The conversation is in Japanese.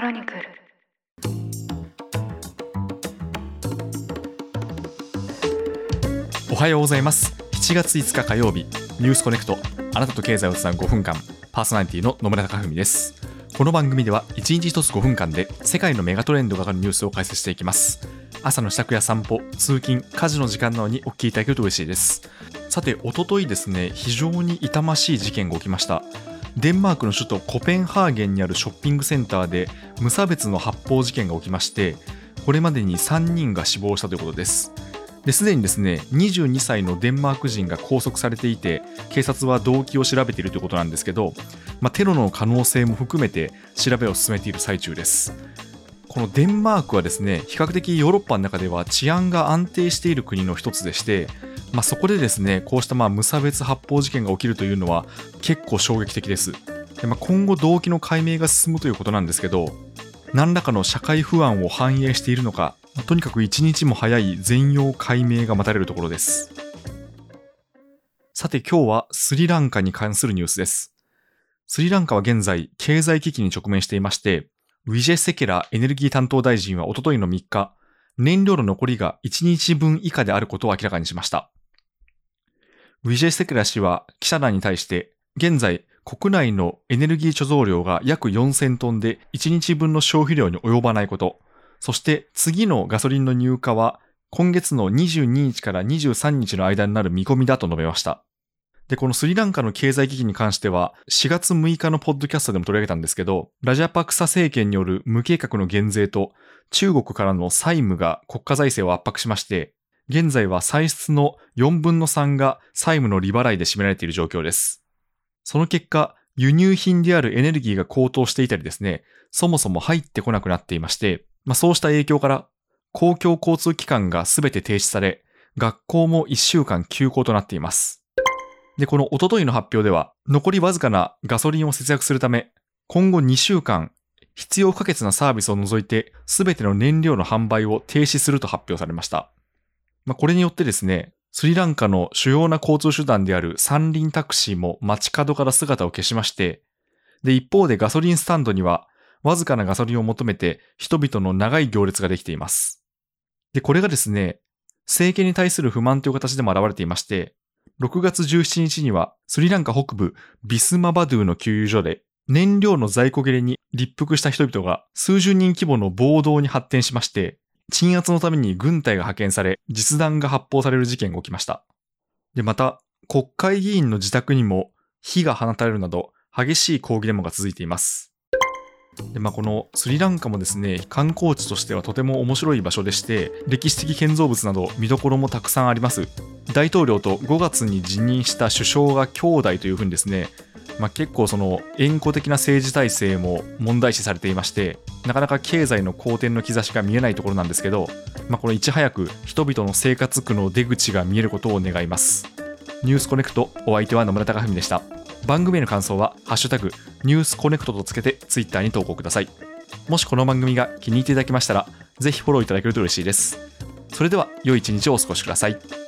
クロニクル。おはようございます。7月5日火曜日。ニュースコネクト。あなたと経済をつなぐ5分間。パーソナリティの野村貴文です。この番組では1日1つ5分間で世界のメガトレンドがかかるニュースを解説していきます。朝の支度や散歩通勤家事の時間などにお聞きいただけると嬉しいです。さておとといですね非常に痛ましい事件が起きました。デンマークの首都コペンハーゲンにあるショッピングセンターで無差別の発砲事件が起きましてこれまでに3人が死亡したということです。ですでにですね22歳のデンマーク人が拘束されていて警察は動機を調べているということなんですけど、まあ、テロの可能性も含めて調べを進めている最中です。このデンマークはですね比較的ヨーロッパの中では治安が安定している国の一つでしてまあ、そこでですねこうしたまあ無差別発砲事件が起きるというのは結構衝撃的です。で、まあ、今後動機の解明が進むということなんですけど何らかの社会不安を反映しているのかとにかく一日も早い全容解明が待たれるところです。さて今日はスリランカに関するニュースです。スリランカは現在経済危機に直面していましてウィジェ・セケラエネルギー担当大臣はおとといの3日燃料の残りが1日分以下であることを明らかにしましたウィジェ・セケラ氏は記者団に対して、現在、国内のエネルギー貯蔵量が約4000トンで1日分の消費量に及ばないこと、そして次のガソリンの入荷は今月の22日から23日の間になる見込みだと述べました。で、このスリランカの経済危機に関しては、4月6日のポッドキャストでも取り上げたんですけど、ラジャパクサ政権による無計画の減税と中国からの債務が国家財政を圧迫しまして、現在は歳出の4分の3が債務の利払いで占められている状況です。その結果、輸入品であるエネルギーが高騰していたりですね、そもそも入ってこなくなっていまして、まあ、そうした影響から公共交通機関がすべて停止され、学校も1週間休校となっています。で、このおとといの発表では、残りわずかなガソリンを節約するため、今後2週間、必要不可欠なサービスを除いて、すべての燃料の販売を停止すると発表されました。まあ、これによってですね、スリランカの主要な交通手段である三輪タクシーも街角から姿を消しまして、で、一方でガソリンスタンドには、わずかなガソリンを求めて人々の長い行列ができています。で、これがですね、政権に対する不満という形でも現れていまして、6月17日にはスリランカ北部ビスマバドゥの給油所で燃料の在庫切れに立腹した人々が数十人規模の暴動に発展しまして、鎮圧のために軍隊が派遣され、実弾が発砲される事件が起きました。で、また、国会議員の自宅にも火が放たれるなど、激しい抗議デモが続いています。でまあ、このスリランカもですね観光地としてはとても面白い場所でして歴史的建造物など見どころもたくさんあります大統領と5月に辞任した首相が兄弟というふうにですねまあ、結構その縁故的な政治体制も問題視されていましてなかなか経済の好転の兆しが見えないところなんですけど、まあ、このいち早く人々の生活苦の出口が見えることを願います。ニュースコネクトお相手は野村貴文でした。番組への感想は「ハッシュタグニュースコネクト」とつけてツイッターに投稿ください。もしこの番組が気に入っていただけましたらぜひフォローいただけると嬉しいです。それでは良い一日をお過ごしください。